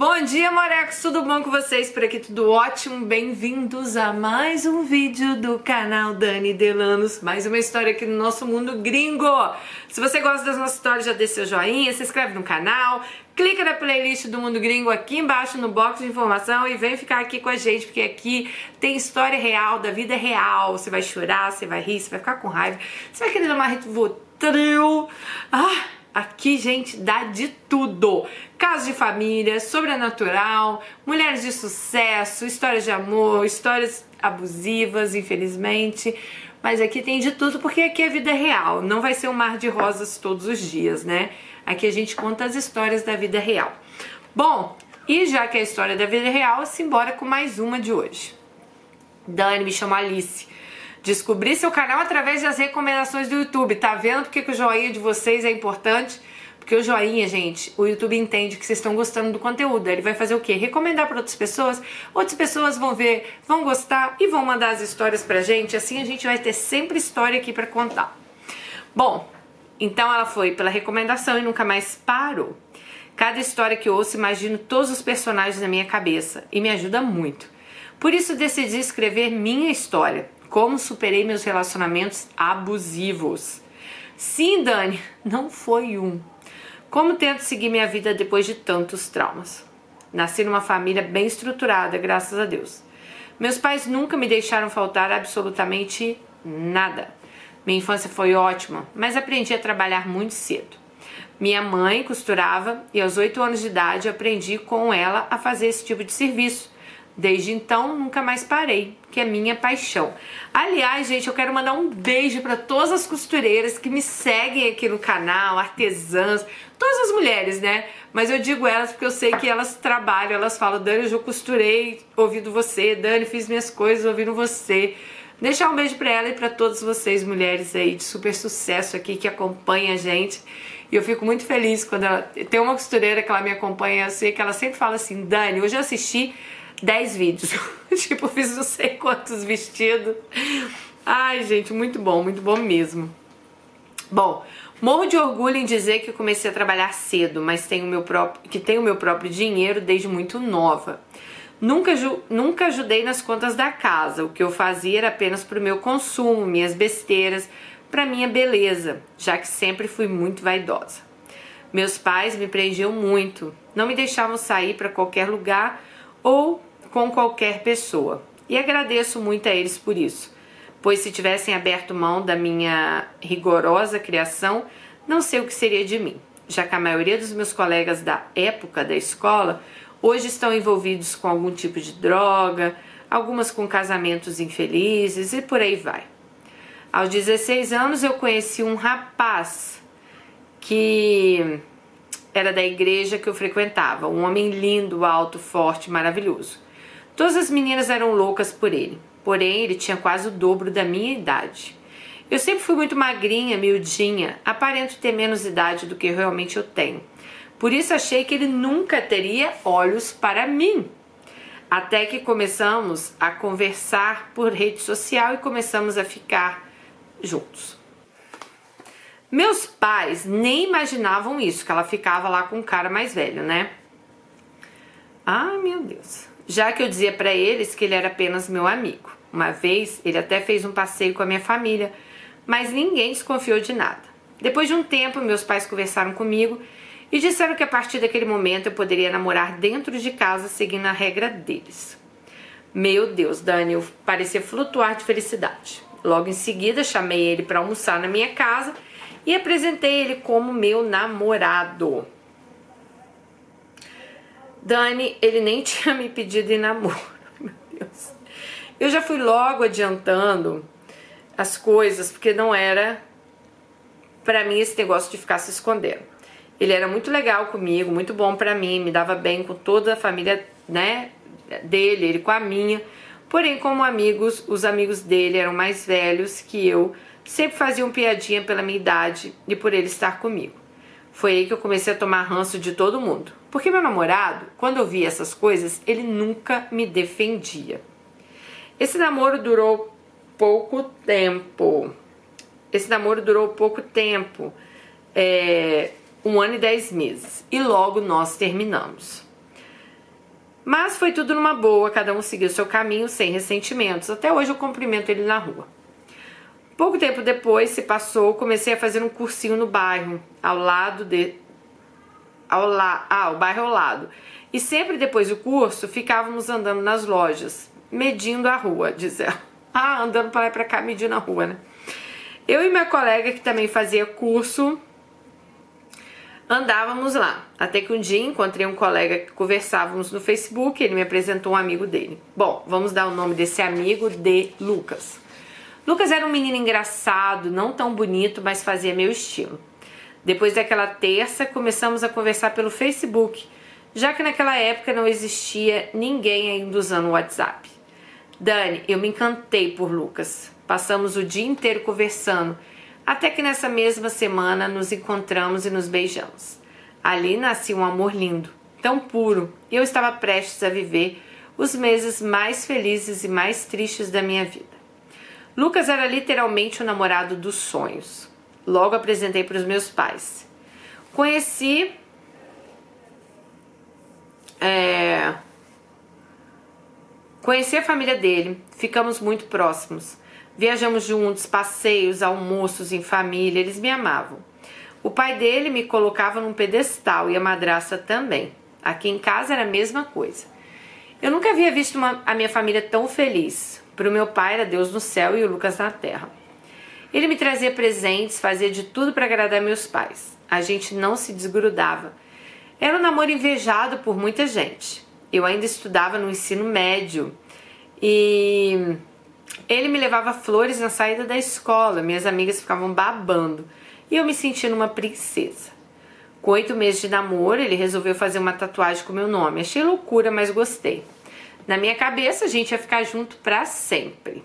Bom dia, Morecos! Tudo bom com vocês? Por aqui tudo ótimo. Bem-vindos a mais um vídeo do canal Dani Delanos. Mais uma história aqui no nosso mundo gringo. Se você gosta das nossas histórias, já deixa seu joinha, se inscreve no canal, clica na playlist do Mundo Gringo aqui embaixo no box de informação e vem ficar aqui com a gente, porque aqui tem história real, da vida real. Você vai chorar, você vai rir, você vai ficar com raiva, você vai querer tomar Rivotril. Ah! Aqui, gente, dá de tudo. Casos de família, sobrenatural, mulheres de sucesso, histórias de amor, histórias abusivas, infelizmente. Mas aqui tem de tudo porque aqui é vida real. Não vai ser um mar de rosas todos os dias, né? Aqui a gente conta as histórias da vida real. Bom, e já que é a história da vida real, simbora com mais uma de hoje. Dani me chama Alice. Descobri seu canal através das recomendações do YouTube. Tá vendo porque que o joinha de vocês é importante? Porque o joinha, gente, o YouTube entende que vocês estão gostando do conteúdo. Ele vai fazer o quê? Recomendar para outras pessoas. Outras pessoas vão ver, vão gostar e vão mandar as histórias pra gente. Assim a gente vai ter sempre história aqui para contar. Bom, então ela foi pela recomendação e nunca mais parou. Cada história que ouço, imagino todos os personagens na minha cabeça e me ajuda muito. Por isso decidi escrever minha história como superei meus relacionamentos abusivos? Sim, Dani, não foi um. Como tento seguir minha vida depois de tantos traumas? Nasci numa família bem estruturada, graças a Deus. Meus pais nunca me deixaram faltar absolutamente nada. Minha infância foi ótima, mas aprendi a trabalhar muito cedo. Minha mãe costurava e aos oito anos de idade aprendi com ela a fazer esse tipo de serviço Desde então, nunca mais parei, que é minha paixão. Aliás, gente, eu quero mandar um beijo para todas as costureiras que me seguem aqui no canal, artesãs, todas as mulheres, né? Mas eu digo elas porque eu sei que elas trabalham, elas falam, Dani, eu costurei ouvindo você, Dani, fiz minhas coisas ouvindo você. Deixar um beijo para ela e para todas vocês, mulheres aí de super sucesso aqui que acompanham a gente. E eu fico muito feliz quando ela. Tem uma costureira que ela me acompanha, eu sei que ela sempre fala assim: Dani, hoje eu assisti 10 vídeos. tipo, fiz não sei quantos vestidos. Ai, gente, muito bom, muito bom mesmo. Bom, morro de orgulho em dizer que comecei a trabalhar cedo, mas tenho meu próprio, que tenho meu próprio dinheiro desde muito nova. Nunca, nunca ajudei nas contas da casa. O que eu fazia era apenas para o meu consumo, minhas besteiras, para minha beleza, já que sempre fui muito vaidosa. Meus pais me prendiam muito, não me deixavam sair para qualquer lugar ou com qualquer pessoa. E agradeço muito a eles por isso, pois se tivessem aberto mão da minha rigorosa criação, não sei o que seria de mim, já que a maioria dos meus colegas da época da escola hoje estão envolvidos com algum tipo de droga, algumas com casamentos infelizes e por aí vai. Aos 16 anos eu conheci um rapaz que era da igreja que eu frequentava, um homem lindo, alto, forte, maravilhoso. Todas as meninas eram loucas por ele, porém ele tinha quase o dobro da minha idade. Eu sempre fui muito magrinha, miudinha, aparento ter menos idade do que realmente eu tenho. Por isso achei que ele nunca teria olhos para mim. Até que começamos a conversar por rede social e começamos a ficar juntos. Meus pais nem imaginavam isso, que ela ficava lá com um cara mais velho, né? Ai, meu Deus já que eu dizia para eles que ele era apenas meu amigo. Uma vez ele até fez um passeio com a minha família, mas ninguém desconfiou de nada. Depois de um tempo, meus pais conversaram comigo e disseram que a partir daquele momento eu poderia namorar dentro de casa seguindo a regra deles. Meu Deus, Daniel parecia flutuar de felicidade. Logo em seguida, chamei ele para almoçar na minha casa e apresentei ele como meu namorado. Dani, ele nem tinha me pedido em namoro. Meu Deus. Eu já fui logo adiantando as coisas, porque não era para mim esse negócio de ficar se escondendo. Ele era muito legal comigo, muito bom para mim, me dava bem com toda a família, né, dele, ele com a minha. Porém, como amigos, os amigos dele eram mais velhos que eu, sempre faziam piadinha pela minha idade e por ele estar comigo. Foi aí que eu comecei a tomar ranço de todo mundo. Porque meu namorado, quando eu via essas coisas, ele nunca me defendia. Esse namoro durou pouco tempo. Esse namoro durou pouco tempo. É, um ano e dez meses. E logo nós terminamos. Mas foi tudo numa boa, cada um seguiu seu caminho sem ressentimentos. Até hoje eu cumprimento ele na rua. Pouco tempo depois se passou, comecei a fazer um cursinho no bairro, ao lado de. Ao la... Ah, o bairro ao lado. E sempre depois do curso ficávamos andando nas lojas, medindo a rua, diz ela. Ah, andando para lá e para cá, medindo a rua, né? Eu e minha colega, que também fazia curso, andávamos lá. Até que um dia encontrei um colega que conversávamos no Facebook, ele me apresentou um amigo dele. Bom, vamos dar o nome desse amigo de Lucas. Lucas era um menino engraçado, não tão bonito, mas fazia meu estilo. Depois daquela terça, começamos a conversar pelo Facebook, já que naquela época não existia ninguém ainda usando o WhatsApp. Dani, eu me encantei por Lucas. Passamos o dia inteiro conversando, até que nessa mesma semana nos encontramos e nos beijamos. Ali nascia um amor lindo, tão puro, e eu estava prestes a viver os meses mais felizes e mais tristes da minha vida. Lucas era literalmente o namorado dos sonhos. Logo apresentei para os meus pais. Conheci é, Conheci a família dele, ficamos muito próximos. Viajamos juntos, passeios, almoços em família, eles me amavam. O pai dele me colocava num pedestal e a madraça também. Aqui em casa era a mesma coisa. Eu nunca havia visto uma, a minha família tão feliz. Para o meu pai era Deus no céu e o Lucas na terra. Ele me trazia presentes, fazia de tudo para agradar meus pais. A gente não se desgrudava. Era um namoro invejado por muita gente eu ainda estudava no ensino médio e ele me levava flores na saída da escola, minhas amigas ficavam babando e eu me sentia uma princesa. Com oito meses de namoro, ele resolveu fazer uma tatuagem com meu nome. Achei loucura, mas gostei. Na minha cabeça, a gente ia ficar junto para sempre.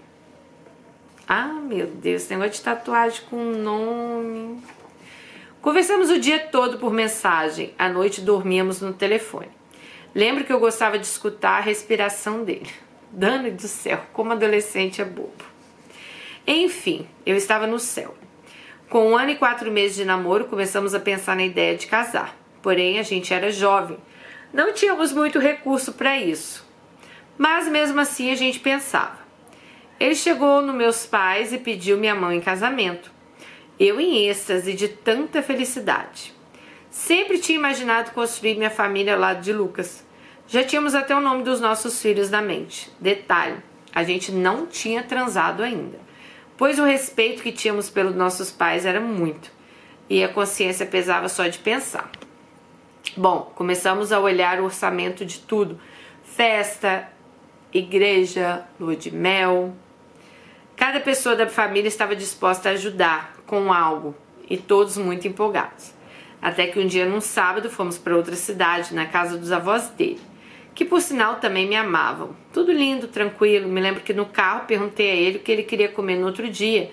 Ah, meu Deus, esse negócio de tatuagem com nome. Conversamos o dia todo por mensagem. À noite dormíamos no telefone. Lembro que eu gostava de escutar a respiração dele. Dano do céu, como adolescente é bobo. Enfim, eu estava no céu. Com um ano e quatro meses de namoro, começamos a pensar na ideia de casar. Porém, a gente era jovem. Não tínhamos muito recurso para isso. Mas mesmo assim a gente pensava. Ele chegou nos meus pais e pediu minha mão em casamento. Eu em êxtase de tanta felicidade. Sempre tinha imaginado construir minha família ao lado de Lucas. Já tínhamos até o nome dos nossos filhos na mente. Detalhe: a gente não tinha transado ainda, pois o respeito que tínhamos pelos nossos pais era muito e a consciência pesava só de pensar. Bom, começamos a olhar o orçamento de tudo: festa, igreja, lua de mel. Cada pessoa da família estava disposta a ajudar com algo e todos muito empolgados. Até que um dia, num sábado, fomos para outra cidade, na casa dos avós dele que por sinal também me amavam. Tudo lindo, tranquilo. Me lembro que no carro perguntei a ele o que ele queria comer no outro dia,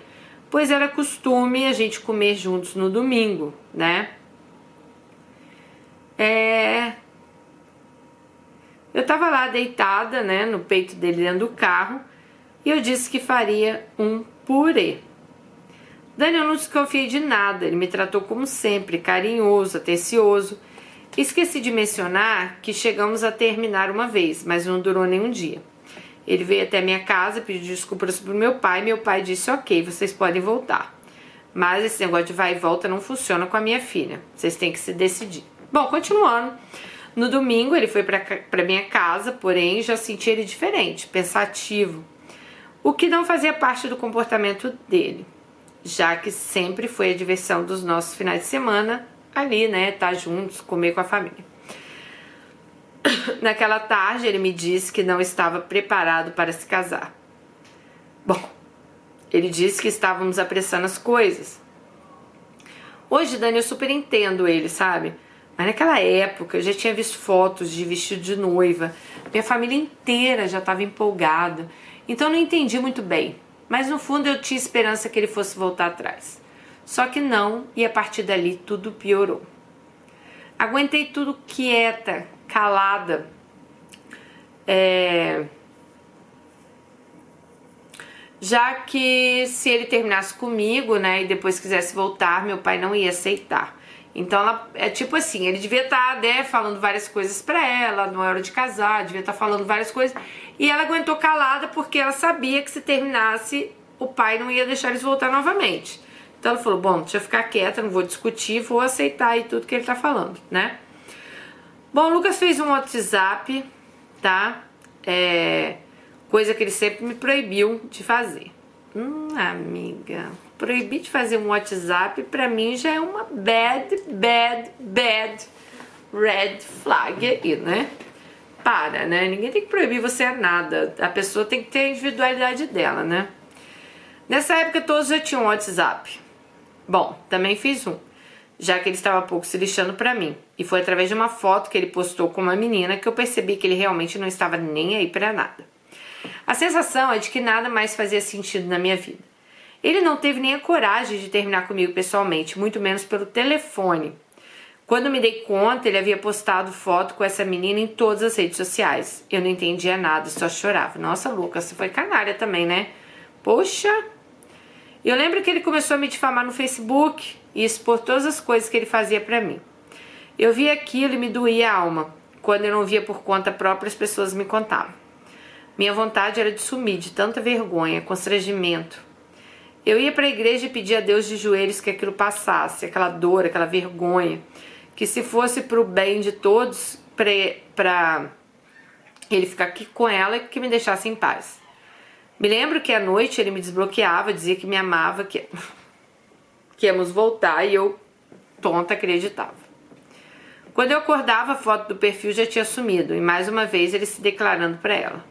pois era costume a gente comer juntos no domingo, né? É... Eu tava lá deitada, né, no peito dele dentro do carro, e eu disse que faria um purê. Daniel não desconfiei de nada, ele me tratou como sempre, carinhoso, atencioso Esqueci de mencionar que chegamos a terminar uma vez, mas não durou nenhum dia. Ele veio até minha casa, pediu desculpas pro meu pai, meu pai disse: Ok, vocês podem voltar. Mas esse negócio de vai e volta não funciona com a minha filha. Vocês têm que se decidir. Bom, continuando. No domingo ele foi para minha casa, porém já senti ele diferente, pensativo, o que não fazia parte do comportamento dele, já que sempre foi a diversão dos nossos finais de semana ali, né, estar tá juntos, comer com a família. Naquela tarde, ele me disse que não estava preparado para se casar. Bom, ele disse que estávamos apressando as coisas. Hoje, Dani, eu super entendo ele, sabe? Mas naquela época eu já tinha visto fotos de vestido de noiva. Minha família inteira já estava empolgada. Então não entendi muito bem. Mas no fundo eu tinha esperança que ele fosse voltar atrás. Só que não, e a partir dali tudo piorou. Aguentei tudo quieta, calada. É... Já que se ele terminasse comigo, né, e depois quisesse voltar, meu pai não ia aceitar. Então ela é tipo assim, ele devia estar tá, né, falando várias coisas para ela, não é hora de casar, devia estar tá falando várias coisas. E ela aguentou calada porque ela sabia que se terminasse, o pai não ia deixar eles voltar novamente. Então ela falou: "Bom, deixa eu ficar quieta, não vou discutir, vou aceitar aí tudo que ele tá falando, né?" Bom, o Lucas fez um WhatsApp, tá? É, coisa que ele sempre me proibiu de fazer. Hum, amiga, proibir de fazer um WhatsApp para mim já é uma bad, bad, bad red flag aí, né? Para, né? Ninguém tem que proibir você a nada. A pessoa tem que ter a individualidade dela, né? Nessa época todos já tinham WhatsApp. Bom, também fiz um, já que ele estava pouco se lixando para mim. E foi através de uma foto que ele postou com uma menina que eu percebi que ele realmente não estava nem aí para nada. A sensação é de que nada mais fazia sentido na minha vida. Ele não teve nem a coragem de terminar comigo pessoalmente, muito menos pelo telefone. Quando me dei conta, ele havia postado foto com essa menina em todas as redes sociais. Eu não entendia nada, só chorava. Nossa, Lucas, você foi canalha também, né? Poxa! Eu lembro que ele começou a me difamar no Facebook e expor todas as coisas que ele fazia para mim. Eu via aquilo e me doía a alma. Quando eu não via por conta própria, as pessoas me contavam. Minha vontade era de sumir de tanta vergonha, constrangimento. Eu ia para a igreja e pedia a Deus de joelhos que aquilo passasse, aquela dor, aquela vergonha, que se fosse para o bem de todos, para ele ficar aqui com ela e que me deixasse em paz. Me lembro que à noite ele me desbloqueava, dizia que me amava, que, que íamos voltar e eu, tonta, acreditava. Quando eu acordava, a foto do perfil já tinha sumido e mais uma vez ele se declarando para ela.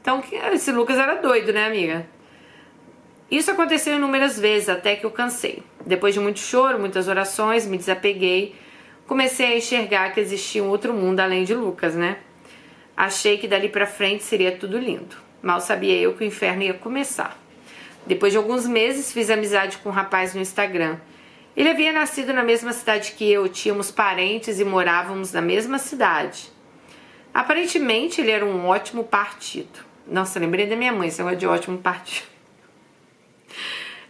Então, esse Lucas era doido, né, amiga? Isso aconteceu inúmeras vezes até que eu cansei. Depois de muito choro, muitas orações, me desapeguei. Comecei a enxergar que existia um outro mundo além de Lucas, né? Achei que dali para frente seria tudo lindo. Mal sabia eu que o inferno ia começar. Depois de alguns meses, fiz amizade com um rapaz no Instagram. Ele havia nascido na mesma cidade que eu, tínhamos parentes e morávamos na mesma cidade. Aparentemente, ele era um ótimo partido. Nossa, lembrei da minha mãe, esse negócio de ótimo partido.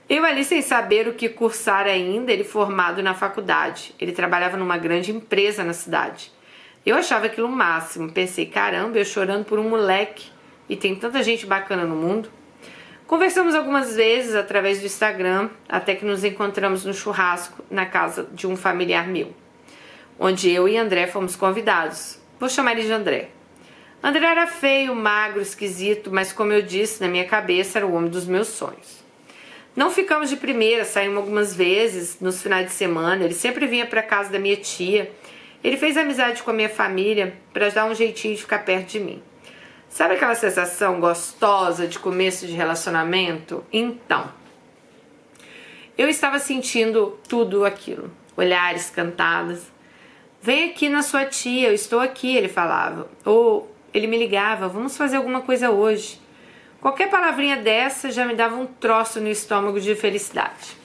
Eu ali sem saber o que cursar ainda, ele formado na faculdade. Ele trabalhava numa grande empresa na cidade. Eu achava aquilo o máximo. Pensei, caramba, eu chorando por um moleque e tem tanta gente bacana no mundo. Conversamos algumas vezes através do Instagram, até que nos encontramos no churrasco na casa de um familiar meu, onde eu e André fomos convidados. Vou chamar ele de André. André era feio, magro, esquisito, mas como eu disse, na minha cabeça era o homem dos meus sonhos. Não ficamos de primeira, saímos algumas vezes nos finais de semana. Ele sempre vinha para casa da minha tia. Ele fez amizade com a minha família para dar um jeitinho de ficar perto de mim. Sabe aquela sensação gostosa de começo de relacionamento? Então, eu estava sentindo tudo aquilo. Olhares, cantadas. Vem aqui na sua tia, eu estou aqui, ele falava. Ou ele me ligava, vamos fazer alguma coisa hoje. Qualquer palavrinha dessa já me dava um troço no estômago de felicidade.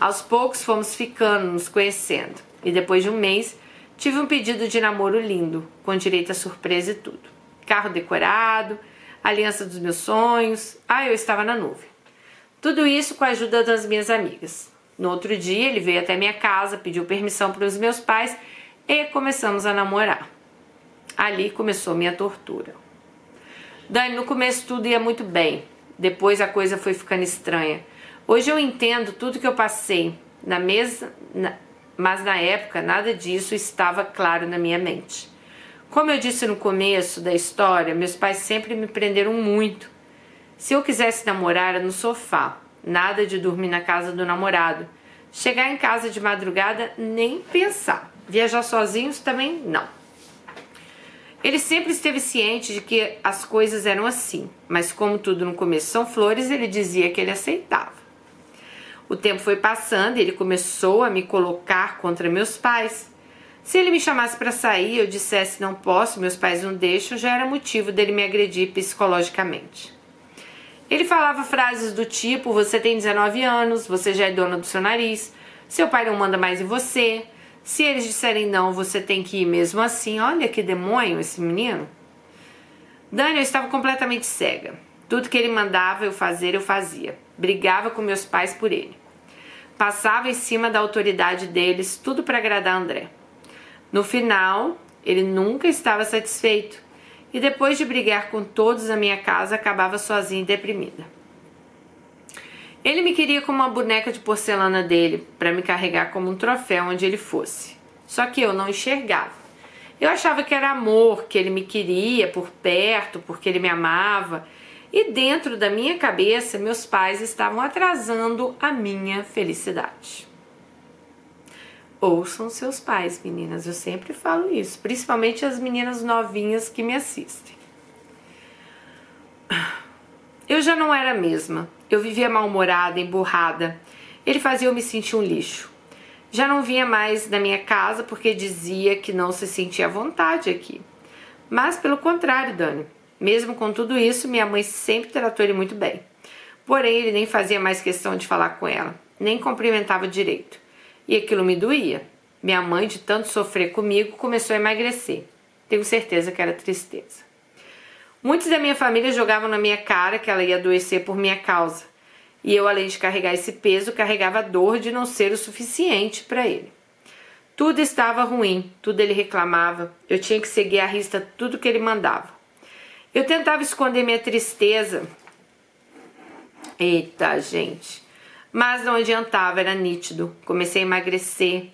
Aos poucos fomos ficando, nos conhecendo, e depois de um mês tive um pedido de namoro lindo, com direito a surpresa e tudo. Carro decorado, aliança dos meus sonhos. Ah, eu estava na nuvem. Tudo isso com a ajuda das minhas amigas. No outro dia, ele veio até minha casa, pediu permissão para os meus pais e começamos a namorar. Ali começou minha tortura. Dani, no começo tudo ia muito bem. Depois a coisa foi ficando estranha. Hoje eu entendo tudo que eu passei na mesa, na, mas na época nada disso estava claro na minha mente. Como eu disse no começo da história, meus pais sempre me prenderam muito. Se eu quisesse namorar era no sofá, nada de dormir na casa do namorado. Chegar em casa de madrugada, nem pensar. Viajar sozinhos também não. Ele sempre esteve ciente de que as coisas eram assim, mas como tudo no começo são flores, ele dizia que ele aceitava. O tempo foi passando e ele começou a me colocar contra meus pais. Se ele me chamasse para sair, eu dissesse não posso, meus pais não deixam, já era motivo dele me agredir psicologicamente. Ele falava frases do tipo: Você tem 19 anos, você já é dona do seu nariz, seu pai não manda mais em você, se eles disserem não, você tem que ir mesmo assim. Olha que demônio esse menino. Dani, eu estava completamente cega. Tudo que ele mandava eu fazer, eu fazia. Brigava com meus pais por ele. Passava em cima da autoridade deles, tudo para agradar André. No final, ele nunca estava satisfeito e depois de brigar com todos na minha casa, acabava sozinha e deprimida. Ele me queria como uma boneca de porcelana dele, para me carregar como um troféu onde ele fosse. Só que eu não enxergava. Eu achava que era amor, que ele me queria por perto, porque ele me amava. E dentro da minha cabeça, meus pais estavam atrasando a minha felicidade. Ouçam seus pais, meninas. Eu sempre falo isso, principalmente as meninas novinhas que me assistem. Eu já não era a mesma. Eu vivia mal-humorada, emburrada. Ele fazia eu me sentir um lixo. Já não vinha mais na minha casa porque dizia que não se sentia à vontade aqui. Mas pelo contrário, Dani. Mesmo com tudo isso, minha mãe sempre tratou ele muito bem. Porém, ele nem fazia mais questão de falar com ela, nem cumprimentava direito. E aquilo me doía. Minha mãe, de tanto sofrer comigo, começou a emagrecer. Tenho certeza que era tristeza. Muitos da minha família jogavam na minha cara que ela ia adoecer por minha causa. E eu, além de carregar esse peso, carregava a dor de não ser o suficiente para ele. Tudo estava ruim, tudo ele reclamava. Eu tinha que seguir à rista tudo que ele mandava. Eu tentava esconder minha tristeza. Eita, gente. Mas não adiantava, era nítido. Comecei a emagrecer.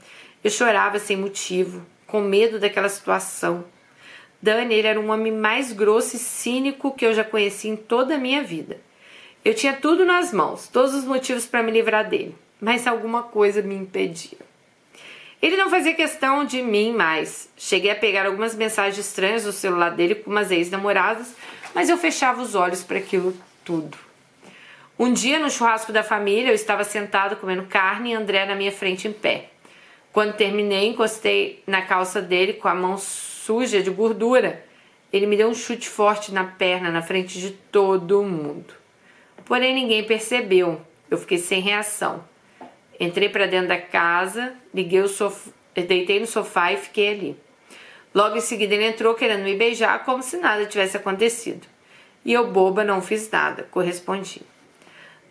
Eu chorava sem motivo, com medo daquela situação. Dani ele era um homem mais grosso e cínico que eu já conheci em toda a minha vida. Eu tinha tudo nas mãos, todos os motivos para me livrar dele, mas alguma coisa me impedia. Ele não fazia questão de mim mais. Cheguei a pegar algumas mensagens estranhas do celular dele com umas ex-namoradas, mas eu fechava os olhos para aquilo tudo. Um dia, no churrasco da família, eu estava sentado comendo carne e André na minha frente em pé. Quando terminei, encostei na calça dele com a mão suja de gordura. Ele me deu um chute forte na perna na frente de todo mundo. Porém, ninguém percebeu. Eu fiquei sem reação. Entrei para dentro da casa, liguei o sofá, deitei no sofá e fiquei ali. Logo em seguida, ele entrou querendo me beijar, como se nada tivesse acontecido. E eu, boba, não fiz nada, correspondi.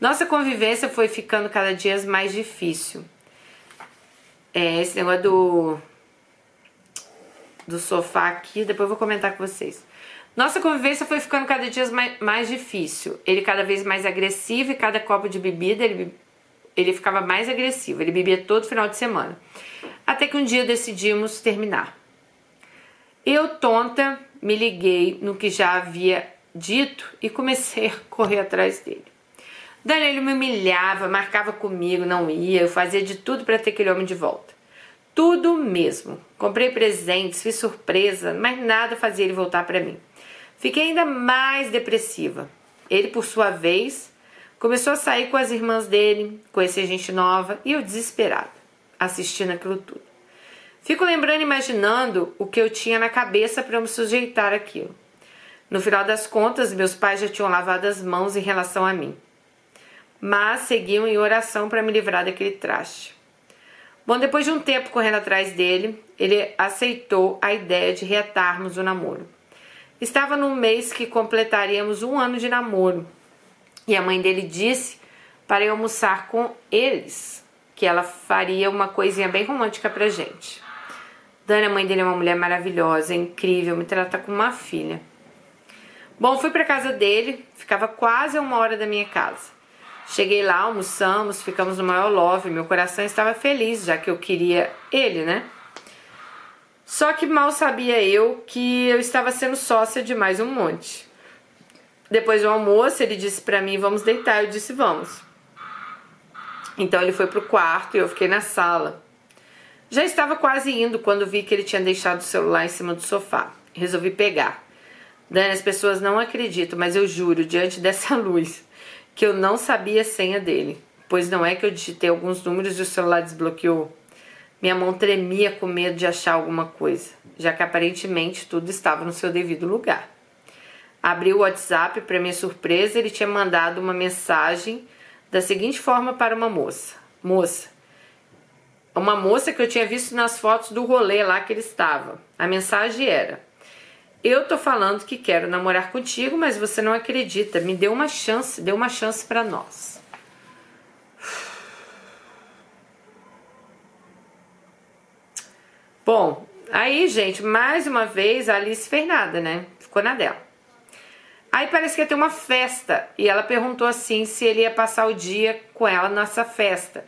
Nossa convivência foi ficando cada dia mais difícil. É, esse negócio do do sofá aqui, depois eu vou comentar com vocês. Nossa convivência foi ficando cada dia mais, mais difícil. Ele cada vez mais agressivo e cada copo de bebida ele, ele ficava mais agressivo. Ele bebia todo final de semana. Até que um dia decidimos terminar. Eu, tonta, me liguei no que já havia dito e comecei a correr atrás dele. Daniel me humilhava, marcava comigo, não ia, eu fazia de tudo para ter aquele homem de volta. Tudo mesmo. Comprei presentes, fiz surpresa, mas nada fazia ele voltar para mim. Fiquei ainda mais depressiva. Ele, por sua vez, começou a sair com as irmãs dele, conhecer gente nova e eu desesperada, assistindo aquilo tudo. Fico lembrando e imaginando o que eu tinha na cabeça para me sujeitar àquilo. No final das contas, meus pais já tinham lavado as mãos em relação a mim, mas seguiam em oração para me livrar daquele traste. Bom, depois de um tempo correndo atrás dele, ele aceitou a ideia de reatarmos o namoro. Estava no mês que completaríamos um ano de namoro e a mãe dele disse para eu almoçar com eles, que ela faria uma coisinha bem romântica pra gente. Dani, a mãe dele é uma mulher maravilhosa, incrível, me trata como uma filha. Bom, fui para casa dele, ficava quase a uma hora da minha casa. Cheguei lá, almoçamos, ficamos no maior love. Meu coração estava feliz, já que eu queria ele, né? Só que mal sabia eu que eu estava sendo sócia de mais um monte. Depois do almoço, ele disse para mim: Vamos deitar. Eu disse: Vamos. Então ele foi pro quarto e eu fiquei na sala. Já estava quase indo quando vi que ele tinha deixado o celular em cima do sofá. Resolvi pegar. Dani, as pessoas não acreditam, mas eu juro, diante dessa luz, que eu não sabia a senha dele, pois não é que eu digitei alguns números e o celular desbloqueou. Minha mão tremia com medo de achar alguma coisa, já que aparentemente tudo estava no seu devido lugar. Abri o WhatsApp, para minha surpresa, ele tinha mandado uma mensagem da seguinte forma para uma moça: Moça, uma moça que eu tinha visto nas fotos do rolê lá que ele estava. A mensagem era: eu tô falando que quero namorar contigo, mas você não acredita. Me deu uma chance, deu uma chance para nós. Bom, aí, gente, mais uma vez a Alice fez nada, né? Ficou na dela. Aí parece que ia ter uma festa e ela perguntou assim se ele ia passar o dia com ela nessa festa.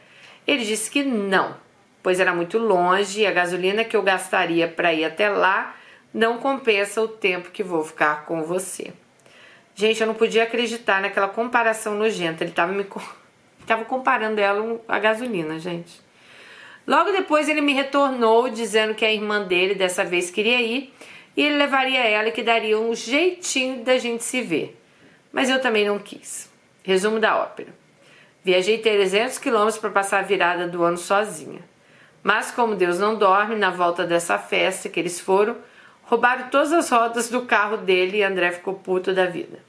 Ele disse que não, pois era muito longe e a gasolina que eu gastaria para ir até lá não compensa o tempo que vou ficar com você. Gente, eu não podia acreditar naquela comparação nojenta. Ele estava me tava comparando ela a gasolina, gente. Logo depois ele me retornou dizendo que a irmã dele dessa vez queria ir e ele levaria ela e que daria um jeitinho da gente se ver. Mas eu também não quis. Resumo da ópera. Viajei 300 quilômetros para passar a virada do ano sozinha. Mas como Deus não dorme, na volta dessa festa que eles foram, roubaram todas as rodas do carro dele e André ficou puto da vida.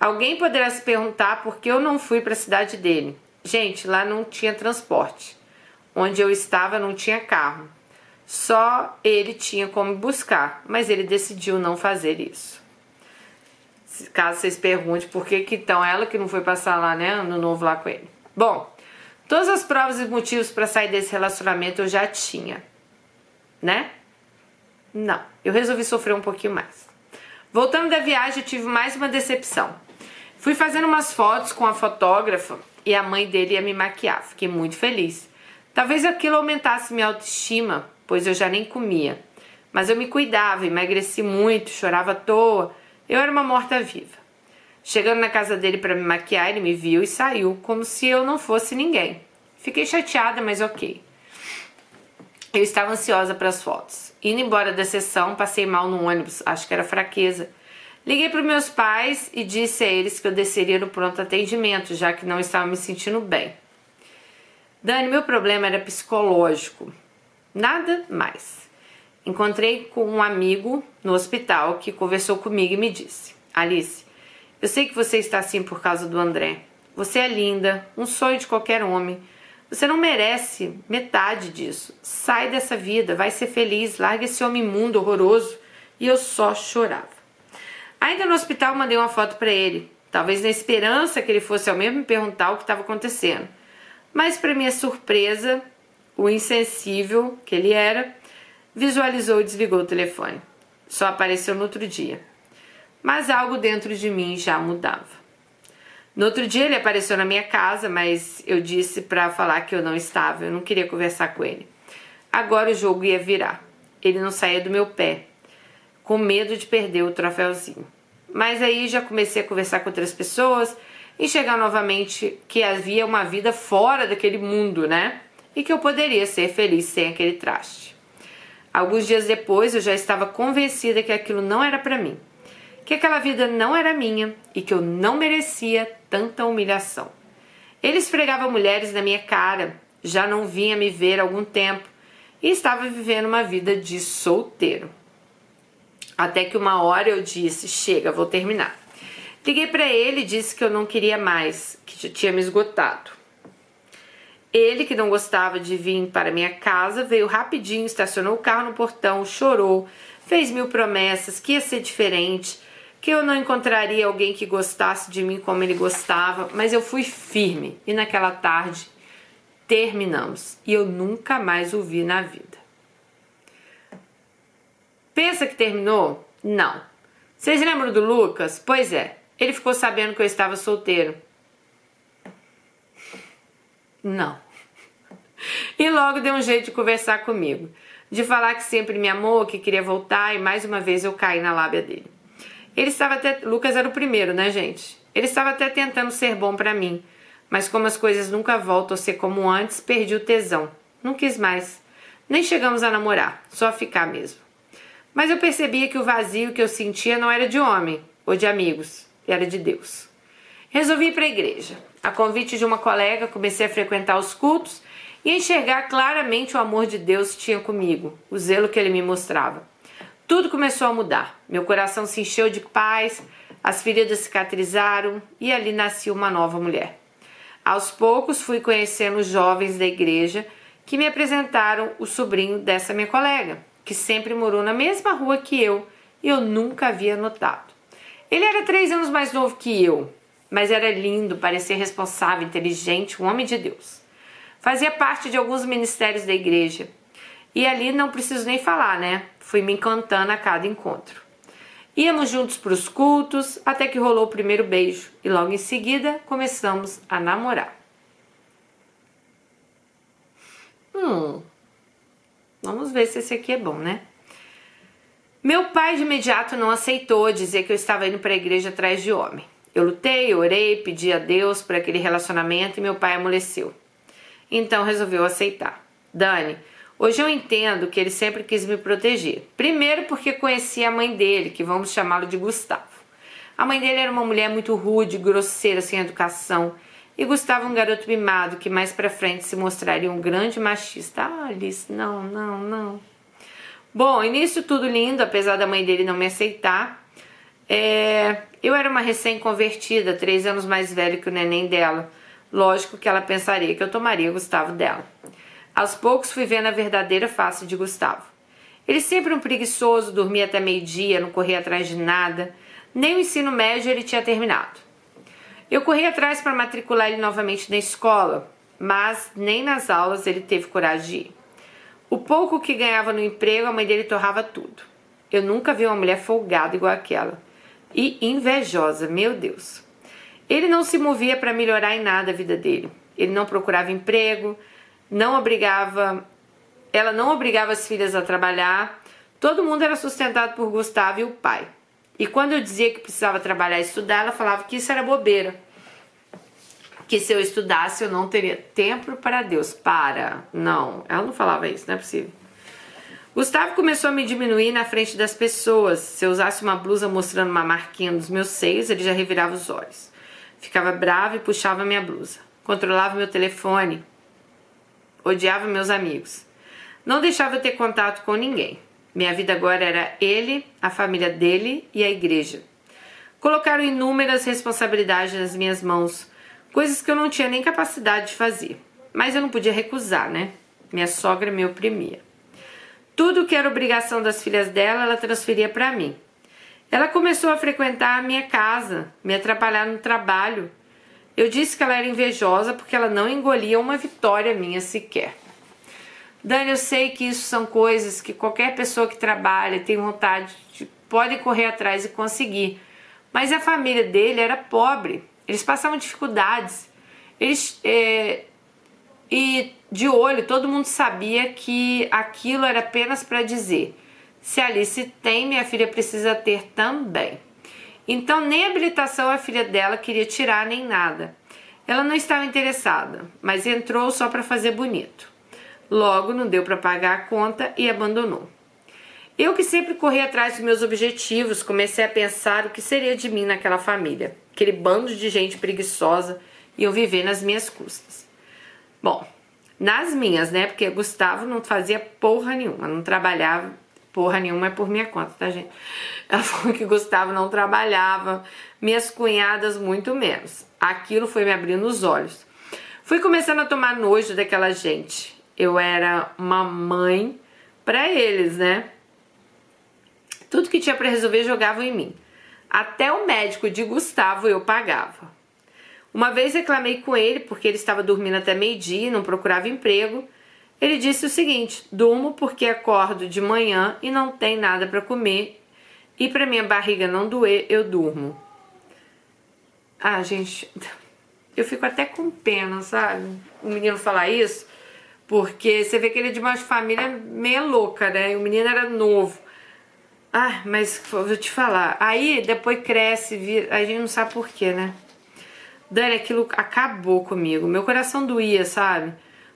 Alguém poderá se perguntar por que eu não fui para a cidade dele. Gente, lá não tinha transporte. Onde eu estava não tinha carro. Só ele tinha como buscar, mas ele decidiu não fazer isso. Caso vocês perguntem por que, que então ela que não foi passar lá, né, ano novo lá com ele. Bom, todas as provas e motivos para sair desse relacionamento eu já tinha, né? Não, eu resolvi sofrer um pouquinho mais. Voltando da viagem, eu tive mais uma decepção. Fui fazendo umas fotos com a fotógrafa e a mãe dele ia me maquiar. Fiquei muito feliz. Talvez aquilo aumentasse minha autoestima, pois eu já nem comia. Mas eu me cuidava, emagreci muito, chorava à toa. Eu era uma morta-viva. Chegando na casa dele para me maquiar, ele me viu e saiu, como se eu não fosse ninguém. Fiquei chateada, mas ok. Eu estava ansiosa para as fotos. Indo embora da sessão, passei mal no ônibus, acho que era fraqueza. Liguei para meus pais e disse a eles que eu desceria no pronto atendimento, já que não estava me sentindo bem. Dani, meu problema era psicológico. Nada mais. Encontrei com um amigo no hospital que conversou comigo e me disse: Alice, eu sei que você está assim por causa do André. Você é linda, um sonho de qualquer homem. Você não merece metade disso. Sai dessa vida, vai ser feliz, larga esse homem imundo, horroroso. E eu só chorava. Ainda no hospital, mandei uma foto para ele, talvez na esperança que ele fosse ao mesmo me perguntar o que estava acontecendo. Mas, para minha surpresa, o insensível que ele era visualizou e desligou o telefone. Só apareceu no outro dia. Mas algo dentro de mim já mudava. No outro dia ele apareceu na minha casa, mas eu disse para falar que eu não estava, eu não queria conversar com ele. Agora o jogo ia virar. Ele não saía do meu pé, com medo de perder o troféuzinho. Mas aí já comecei a conversar com outras pessoas enxergar novamente que havia uma vida fora daquele mundo, né? E que eu poderia ser feliz sem aquele traste. Alguns dias depois eu já estava convencida que aquilo não era para mim, que aquela vida não era minha e que eu não merecia tanta humilhação. Ele esfregava mulheres na minha cara, já não vinha me ver há algum tempo e estava vivendo uma vida de solteiro. Até que uma hora eu disse: Chega, vou terminar. Liguei para ele e disse que eu não queria mais, que tinha me esgotado. Ele, que não gostava de vir para minha casa, veio rapidinho, estacionou o carro no portão, chorou, fez mil promessas que ia ser diferente, que eu não encontraria alguém que gostasse de mim como ele gostava, mas eu fui firme e naquela tarde terminamos e eu nunca mais o vi na vida. Pensa que terminou? Não. Vocês lembram do Lucas? Pois é, ele ficou sabendo que eu estava solteiro. Não. E logo deu um jeito de conversar comigo, de falar que sempre me amou, que queria voltar e mais uma vez eu caí na lábia dele. Ele estava até. Lucas era o primeiro, né, gente? Ele estava até tentando ser bom para mim, mas como as coisas nunca voltam a ser como antes, perdi o tesão. Não quis mais. Nem chegamos a namorar, só a ficar mesmo. Mas eu percebia que o vazio que eu sentia não era de homem ou de amigos, era de Deus. Resolvi ir para a igreja. A convite de uma colega, comecei a frequentar os cultos e enxergar claramente o amor de Deus que tinha comigo, o zelo que ele me mostrava. Tudo começou a mudar. Meu coração se encheu de paz, as feridas cicatrizaram e ali nascia uma nova mulher. Aos poucos fui conhecendo os jovens da igreja que me apresentaram o sobrinho dessa minha colega, que sempre morou na mesma rua que eu e eu nunca havia notado. Ele era três anos mais novo que eu, mas era lindo, parecia responsável, inteligente, um homem de Deus. Fazia parte de alguns ministérios da igreja. E ali não preciso nem falar, né? Fui me encantando a cada encontro. Íamos juntos para os cultos, até que rolou o primeiro beijo e logo em seguida começamos a namorar. Hum, vamos ver se esse aqui é bom, né? Meu pai de imediato não aceitou dizer que eu estava indo para a igreja atrás de homem. Eu lutei, orei, pedi a Deus por aquele relacionamento e meu pai amoleceu. Então resolveu aceitar. Dani, Hoje eu entendo que ele sempre quis me proteger. Primeiro porque conhecia a mãe dele, que vamos chamá-lo de Gustavo. A mãe dele era uma mulher muito rude, grosseira, sem educação. E Gustavo um garoto mimado que mais pra frente se mostraria um grande machista. Ah, Alice, não, não, não. Bom, início tudo lindo, apesar da mãe dele não me aceitar. É, eu era uma recém-convertida, três anos mais velha que o neném dela. Lógico que ela pensaria que eu tomaria Gustavo dela. Aos poucos fui vendo a verdadeira face de Gustavo. Ele sempre um preguiçoso, dormia até meio-dia, não corria atrás de nada. Nem o ensino médio ele tinha terminado. Eu corri atrás para matricular ele novamente na escola, mas nem nas aulas ele teve coragem de ir. O pouco que ganhava no emprego, a mãe dele torrava tudo. Eu nunca vi uma mulher folgada igual aquela. E invejosa, meu Deus. Ele não se movia para melhorar em nada a vida dele. Ele não procurava emprego, não obrigava, ela não obrigava as filhas a trabalhar. Todo mundo era sustentado por Gustavo e o pai. E quando eu dizia que precisava trabalhar e estudar, ela falava que isso era bobeira. Que se eu estudasse eu não teria tempo para Deus. Para. Não, ela não falava isso, não é possível. Gustavo começou a me diminuir na frente das pessoas. Se eu usasse uma blusa mostrando uma marquinha nos meus seios, ele já revirava os olhos. Ficava bravo e puxava minha blusa. Controlava meu telefone. Odiava meus amigos. Não deixava ter contato com ninguém. Minha vida agora era ele, a família dele e a igreja. Colocaram inúmeras responsabilidades nas minhas mãos, coisas que eu não tinha nem capacidade de fazer. Mas eu não podia recusar, né? Minha sogra me oprimia. Tudo que era obrigação das filhas dela, ela transferia para mim. Ela começou a frequentar a minha casa, me atrapalhar no trabalho, eu disse que ela era invejosa porque ela não engolia uma vitória minha sequer. Dani, eu sei que isso são coisas que qualquer pessoa que trabalha tem vontade de pode correr atrás e conseguir. Mas a família dele era pobre, eles passavam dificuldades. Eles é, e de olho todo mundo sabia que aquilo era apenas para dizer: se Alice tem, minha filha precisa ter também. Então, nem habilitação a filha dela queria tirar nem nada. Ela não estava interessada, mas entrou só para fazer bonito. Logo, não deu para pagar a conta e abandonou. Eu que sempre corri atrás dos meus objetivos, comecei a pensar o que seria de mim naquela família. Aquele bando de gente preguiçosa e eu viver nas minhas custas. Bom, nas minhas, né? Porque Gustavo não fazia porra nenhuma, não trabalhava, porra nenhuma é por minha conta, tá, gente? Ela falou que Gustavo não trabalhava, minhas cunhadas muito menos. Aquilo foi me abrindo os olhos. Fui começando a tomar nojo daquela gente. Eu era uma mãe para eles, né? Tudo que tinha para resolver jogavam em mim. Até o médico de Gustavo eu pagava. Uma vez reclamei com ele porque ele estava dormindo até meio-dia e não procurava emprego. Ele disse o seguinte: durmo porque acordo de manhã e não tem nada para comer, e para minha barriga não doer, eu durmo. Ah, gente, eu fico até com pena, sabe? O menino falar isso, porque você vê que ele é de uma família meio louca, né? E o menino era novo. Ah, mas vou te falar. Aí depois cresce, a gente não sabe porquê, né? Dani, aquilo acabou comigo. Meu coração doía, sabe?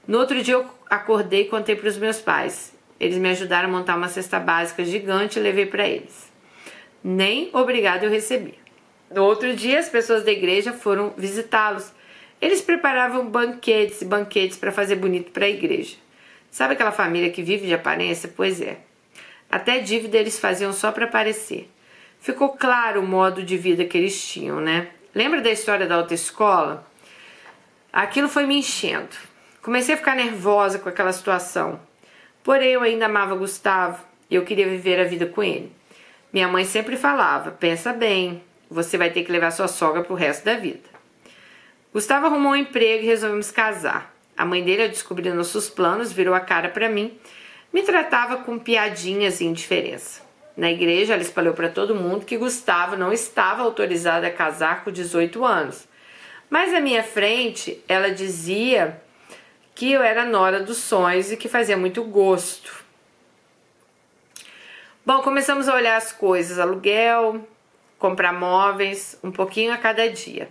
No outro dia eu acordei e contei para os meus pais. Eles me ajudaram a montar uma cesta básica gigante e levei para eles. Nem obrigado eu recebi. No outro dia, as pessoas da igreja foram visitá-los. Eles preparavam banquetes e banquetes para fazer bonito para a igreja. Sabe aquela família que vive de aparência? Pois é. Até dívida eles faziam só para aparecer. Ficou claro o modo de vida que eles tinham, né? Lembra da história da autoescola? Aquilo foi me enchendo. Comecei a ficar nervosa com aquela situação. Porém, eu ainda amava Gustavo e eu queria viver a vida com ele. Minha mãe sempre falava: pensa bem, você vai ter que levar sua sogra pro resto da vida. Gustavo arrumou um emprego e resolvemos casar. A mãe dele, ao descobrir nossos planos, virou a cara para mim. me tratava com piadinhas e indiferença. Na igreja, ela espalhou para todo mundo que Gustavo não estava autorizado a casar com 18 anos. Mas à minha frente, ela dizia que eu era nora dos sonhos e que fazia muito gosto. Bom, começamos a olhar as coisas, aluguel, comprar móveis, um pouquinho a cada dia.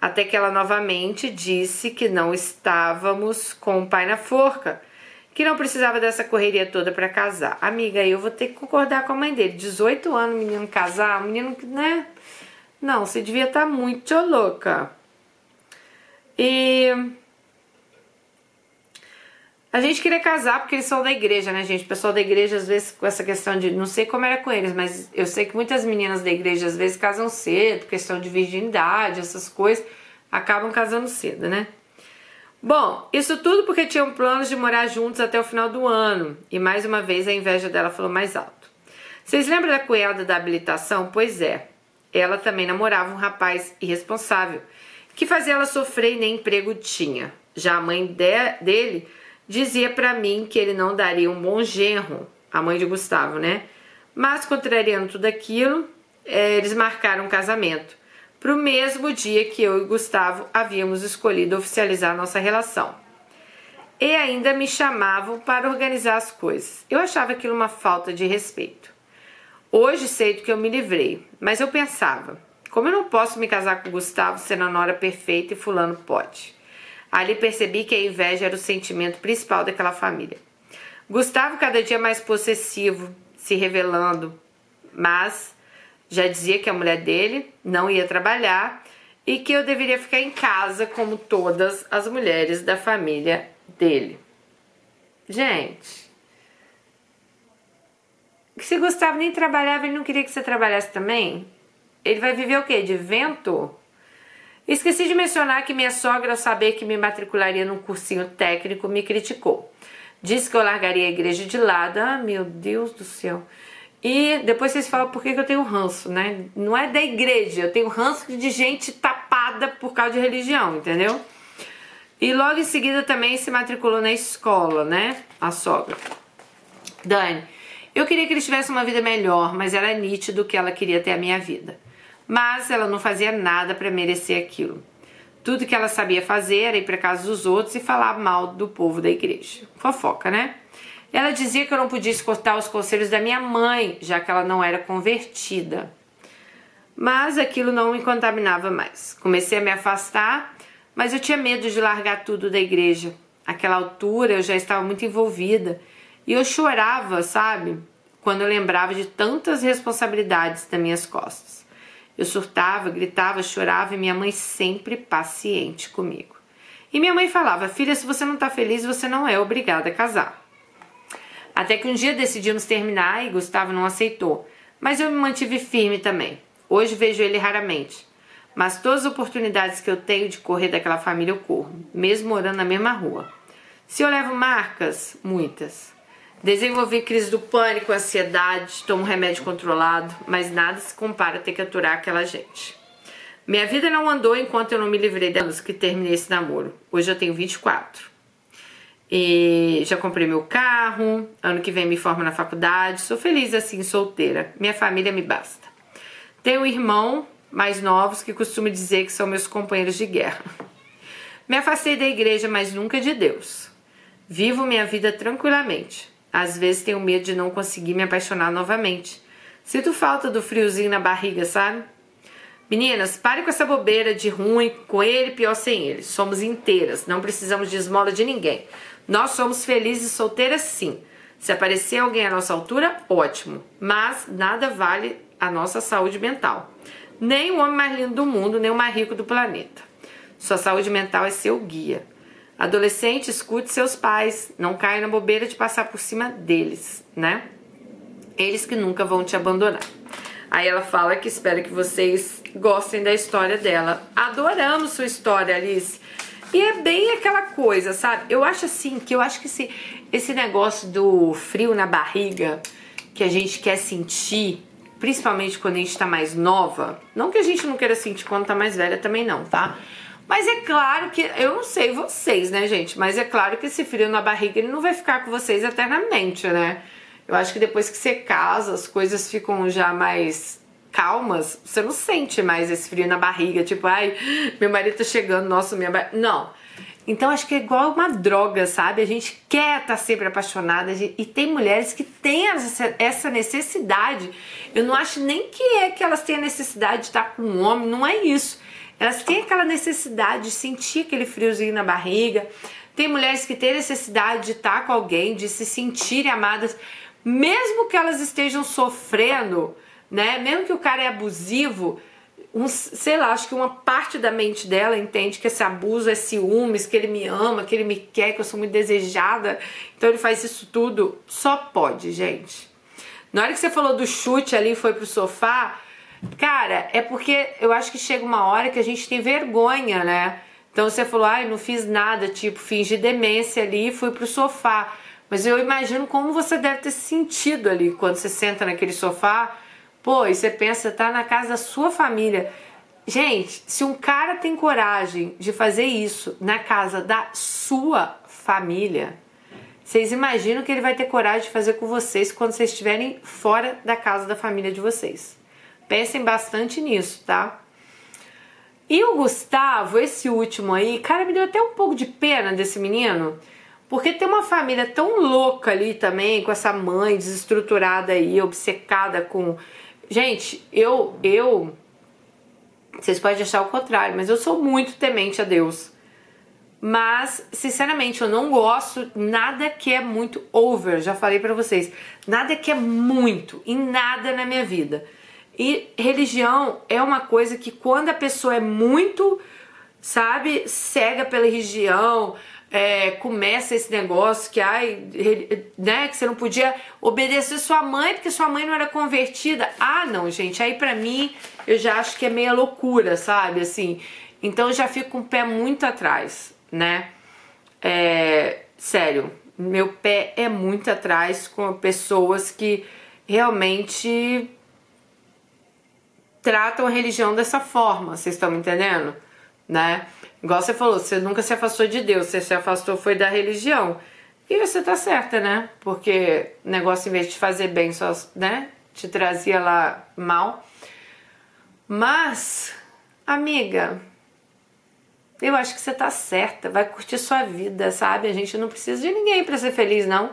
Até que ela novamente disse que não estávamos com o pai na forca que não precisava dessa correria toda para casar. Amiga, eu vou ter que concordar com a mãe dele. 18 anos, menino casar, menino, né? Não, você devia estar tá muito louca. E a gente queria casar porque eles são da igreja, né, gente? O pessoal da igreja, às vezes, com essa questão de. Não sei como era com eles, mas eu sei que muitas meninas da igreja, às vezes, casam cedo, questão de virgindade, essas coisas, acabam casando cedo, né? Bom, isso tudo porque tinham planos de morar juntos até o final do ano. E mais uma vez a inveja dela falou mais alto. Vocês lembram da cunhada da habilitação? Pois é. Ela também namorava um rapaz irresponsável que fazia ela sofrer e nem emprego tinha. Já a mãe de, dele dizia para mim que ele não daria um bom genro, a mãe de Gustavo, né? Mas contrariando tudo aquilo, é, eles marcaram um casamento para o mesmo dia que eu e Gustavo havíamos escolhido oficializar nossa relação. E ainda me chamavam para organizar as coisas. Eu achava aquilo uma falta de respeito. Hoje sei do que eu me livrei, mas eu pensava: como eu não posso me casar com Gustavo sendo a nora perfeita e Fulano pode? Ali percebi que a inveja era o sentimento principal daquela família. Gustavo, cada dia mais possessivo, se revelando, mas já dizia que a mulher dele não ia trabalhar e que eu deveria ficar em casa como todas as mulheres da família dele. Gente, se Gustavo nem trabalhava, ele não queria que você trabalhasse também? Ele vai viver o quê? De vento? Esqueci de mencionar que minha sogra, ao saber que me matricularia num cursinho técnico, me criticou. Disse que eu largaria a igreja de lado. Ah, meu Deus do céu. E depois vocês falam por que, eu tenho ranço, né? Não é da igreja, eu tenho ranço de gente tapada por causa de religião, entendeu? E logo em seguida também se matriculou na escola, né? A sogra. Dani, eu queria que eles tivessem uma vida melhor, mas era nítido que ela queria ter a minha vida. Mas ela não fazia nada para merecer aquilo. Tudo que ela sabia fazer era ir para casa dos outros e falar mal do povo da igreja. Fofoca, né? Ela dizia que eu não podia escutar os conselhos da minha mãe, já que ela não era convertida. Mas aquilo não me contaminava mais. Comecei a me afastar, mas eu tinha medo de largar tudo da igreja. Aquela altura eu já estava muito envolvida e eu chorava, sabe? Quando eu lembrava de tantas responsabilidades das minhas costas. Eu surtava, gritava, chorava e minha mãe sempre paciente comigo. E minha mãe falava: Filha, se você não está feliz, você não é obrigada a casar. Até que um dia decidimos terminar e Gustavo não aceitou, mas eu me mantive firme também. Hoje vejo ele raramente, mas todas as oportunidades que eu tenho de correr daquela família eu corro, mesmo morando na mesma rua. Se eu levo marcas, muitas. Desenvolvi crise do pânico, ansiedade, tomo remédio controlado, mas nada se compara a ter que aturar aquela gente. Minha vida não andou enquanto eu não me livrei delas que terminei esse namoro. Hoje eu tenho 24. E já comprei meu carro, ano que vem me formo na faculdade, sou feliz assim, solteira. Minha família me basta. Tenho irmão mais novos que costumo dizer que são meus companheiros de guerra. Me afastei da igreja, mas nunca de Deus. Vivo minha vida tranquilamente. Às vezes tenho medo de não conseguir me apaixonar novamente. Sinto falta do friozinho na barriga, sabe? Meninas, pare com essa bobeira de ruim com ele, pior sem ele. Somos inteiras, não precisamos de esmola de ninguém. Nós somos felizes solteiras sim. Se aparecer alguém à nossa altura, ótimo. Mas nada vale a nossa saúde mental. Nem o homem mais lindo do mundo, nem o mais rico do planeta. Sua saúde mental é seu guia. Adolescente, escute seus pais. Não caia na bobeira de passar por cima deles, né? Eles que nunca vão te abandonar. Aí ela fala que espera que vocês gostem da história dela. Adoramos sua história, Alice. E é bem aquela coisa, sabe? Eu acho assim, que eu acho que esse, esse negócio do frio na barriga que a gente quer sentir, principalmente quando a gente tá mais nova, não que a gente não queira sentir quando tá mais velha também não, tá? Mas é claro que, eu não sei vocês, né, gente? Mas é claro que esse frio na barriga ele não vai ficar com vocês eternamente, né? Eu acho que depois que você casa, as coisas ficam já mais calmas, você não sente mais esse frio na barriga, tipo, ai, meu marido tá chegando, nossa, minha barriga. Não. Então acho que é igual uma droga, sabe? A gente quer estar tá sempre apaixonada e tem mulheres que têm essa necessidade. Eu não acho nem que é que elas têm a necessidade de estar com um homem, não é isso. Elas têm aquela necessidade de sentir aquele friozinho na barriga. Tem mulheres que têm necessidade de estar com alguém, de se sentirem amadas, mesmo que elas estejam sofrendo, né? Mesmo que o cara é abusivo, um, sei lá, acho que uma parte da mente dela entende que esse abuso é ciúmes, que ele me ama, que ele me quer, que eu sou muito desejada, então ele faz isso tudo. Só pode, gente. Na hora que você falou do chute ali foi pro sofá, cara, é porque eu acho que chega uma hora que a gente tem vergonha, né? Então você falou, ai, não fiz nada, tipo, fingi demência ali e fui pro sofá. Mas eu imagino como você deve ter sentido ali quando você senta naquele sofá Pô, e você pensa, tá na casa da sua família. Gente, se um cara tem coragem de fazer isso na casa da sua família, vocês imaginam que ele vai ter coragem de fazer com vocês quando vocês estiverem fora da casa da família de vocês. Pensem bastante nisso, tá? E o Gustavo, esse último aí, cara, me deu até um pouco de pena desse menino, porque tem uma família tão louca ali também, com essa mãe desestruturada aí, obcecada com Gente, eu, eu, vocês podem achar o contrário, mas eu sou muito temente a Deus. Mas, sinceramente, eu não gosto nada que é muito over, já falei para vocês. Nada que é muito, em nada na minha vida. E religião é uma coisa que quando a pessoa é muito, sabe, cega pela religião, é, começa esse negócio que, ai, né, que você não podia obedecer sua mãe porque sua mãe não era convertida. Ah, não, gente, aí pra mim eu já acho que é meia loucura, sabe? Assim, então eu já fico com o pé muito atrás, né? É, sério, meu pé é muito atrás com pessoas que realmente tratam a religião dessa forma, vocês estão me entendendo? Né? Igual você falou, você nunca se afastou de Deus, você se afastou foi da religião. E você tá certa, né? Porque o negócio, em vez de te fazer bem, só, né? Te trazia lá mal. Mas, amiga, eu acho que você tá certa. Vai curtir sua vida, sabe? A gente não precisa de ninguém para ser feliz, não.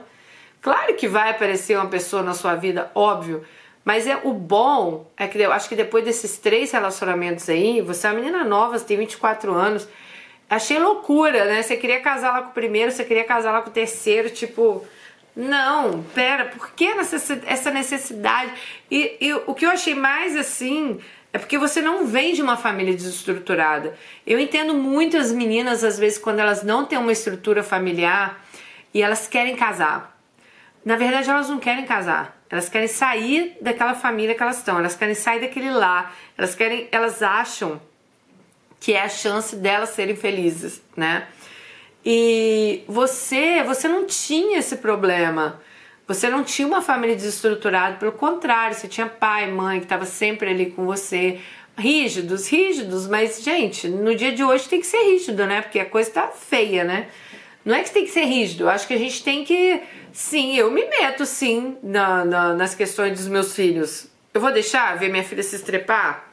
Claro que vai aparecer uma pessoa na sua vida, óbvio. Mas é o bom é que eu acho que depois desses três relacionamentos aí, você é uma menina nova, você tem 24 anos. Achei loucura, né? Você queria casar lá com o primeiro, você queria casar lá com o terceiro, tipo. Não, pera, por que essa necessidade? E, e o que eu achei mais assim é porque você não vem de uma família desestruturada. Eu entendo muitas meninas, às vezes, quando elas não têm uma estrutura familiar e elas querem casar. Na verdade, elas não querem casar. Elas querem sair daquela família que elas estão. Elas querem sair daquele lá. Elas querem, elas acham que é a chance delas serem felizes, né? E você, você não tinha esse problema. Você não tinha uma família desestruturada, pelo contrário, você tinha pai, mãe que estava sempre ali com você, rígidos, rígidos, mas gente, no dia de hoje tem que ser rígido, né? Porque a coisa tá feia, né? Não é que tem que ser rígido, acho que a gente tem que. Sim, eu me meto sim na, na, nas questões dos meus filhos. Eu vou deixar ver minha filha se estrepar?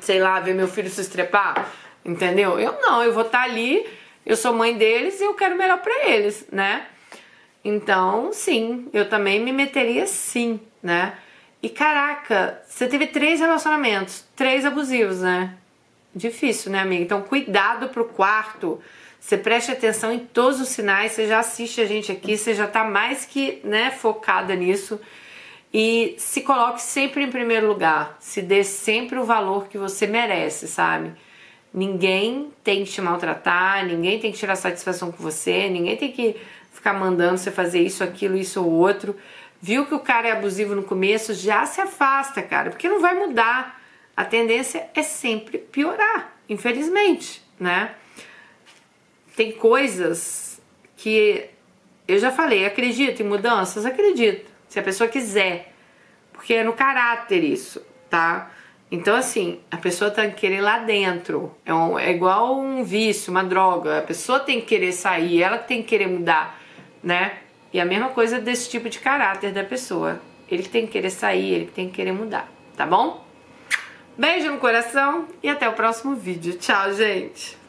Sei lá, ver meu filho se estrepar? Entendeu? Eu não, eu vou estar tá ali, eu sou mãe deles e eu quero melhor para eles, né? Então, sim, eu também me meteria sim, né? E caraca, você teve três relacionamentos, três abusivos, né? Difícil, né, amiga? Então, cuidado pro quarto você preste atenção em todos os sinais, você já assiste a gente aqui, você já está mais que né, focada nisso. E se coloque sempre em primeiro lugar, se dê sempre o valor que você merece, sabe? Ninguém tem que te maltratar, ninguém tem que tirar satisfação com você, ninguém tem que ficar mandando você fazer isso, aquilo, isso ou outro. Viu que o cara é abusivo no começo, já se afasta, cara, porque não vai mudar. A tendência é sempre piorar, infelizmente, né? Tem coisas que eu já falei, acredito em mudanças, acredito, se a pessoa quiser, porque é no caráter isso, tá? Então, assim, a pessoa tem que querer lá dentro. É, um, é igual um vício, uma droga. A pessoa tem que querer sair, ela tem que querer mudar, né? E a mesma coisa desse tipo de caráter da pessoa. Ele tem que querer sair, ele tem que querer mudar, tá bom? Beijo no coração e até o próximo vídeo. Tchau, gente!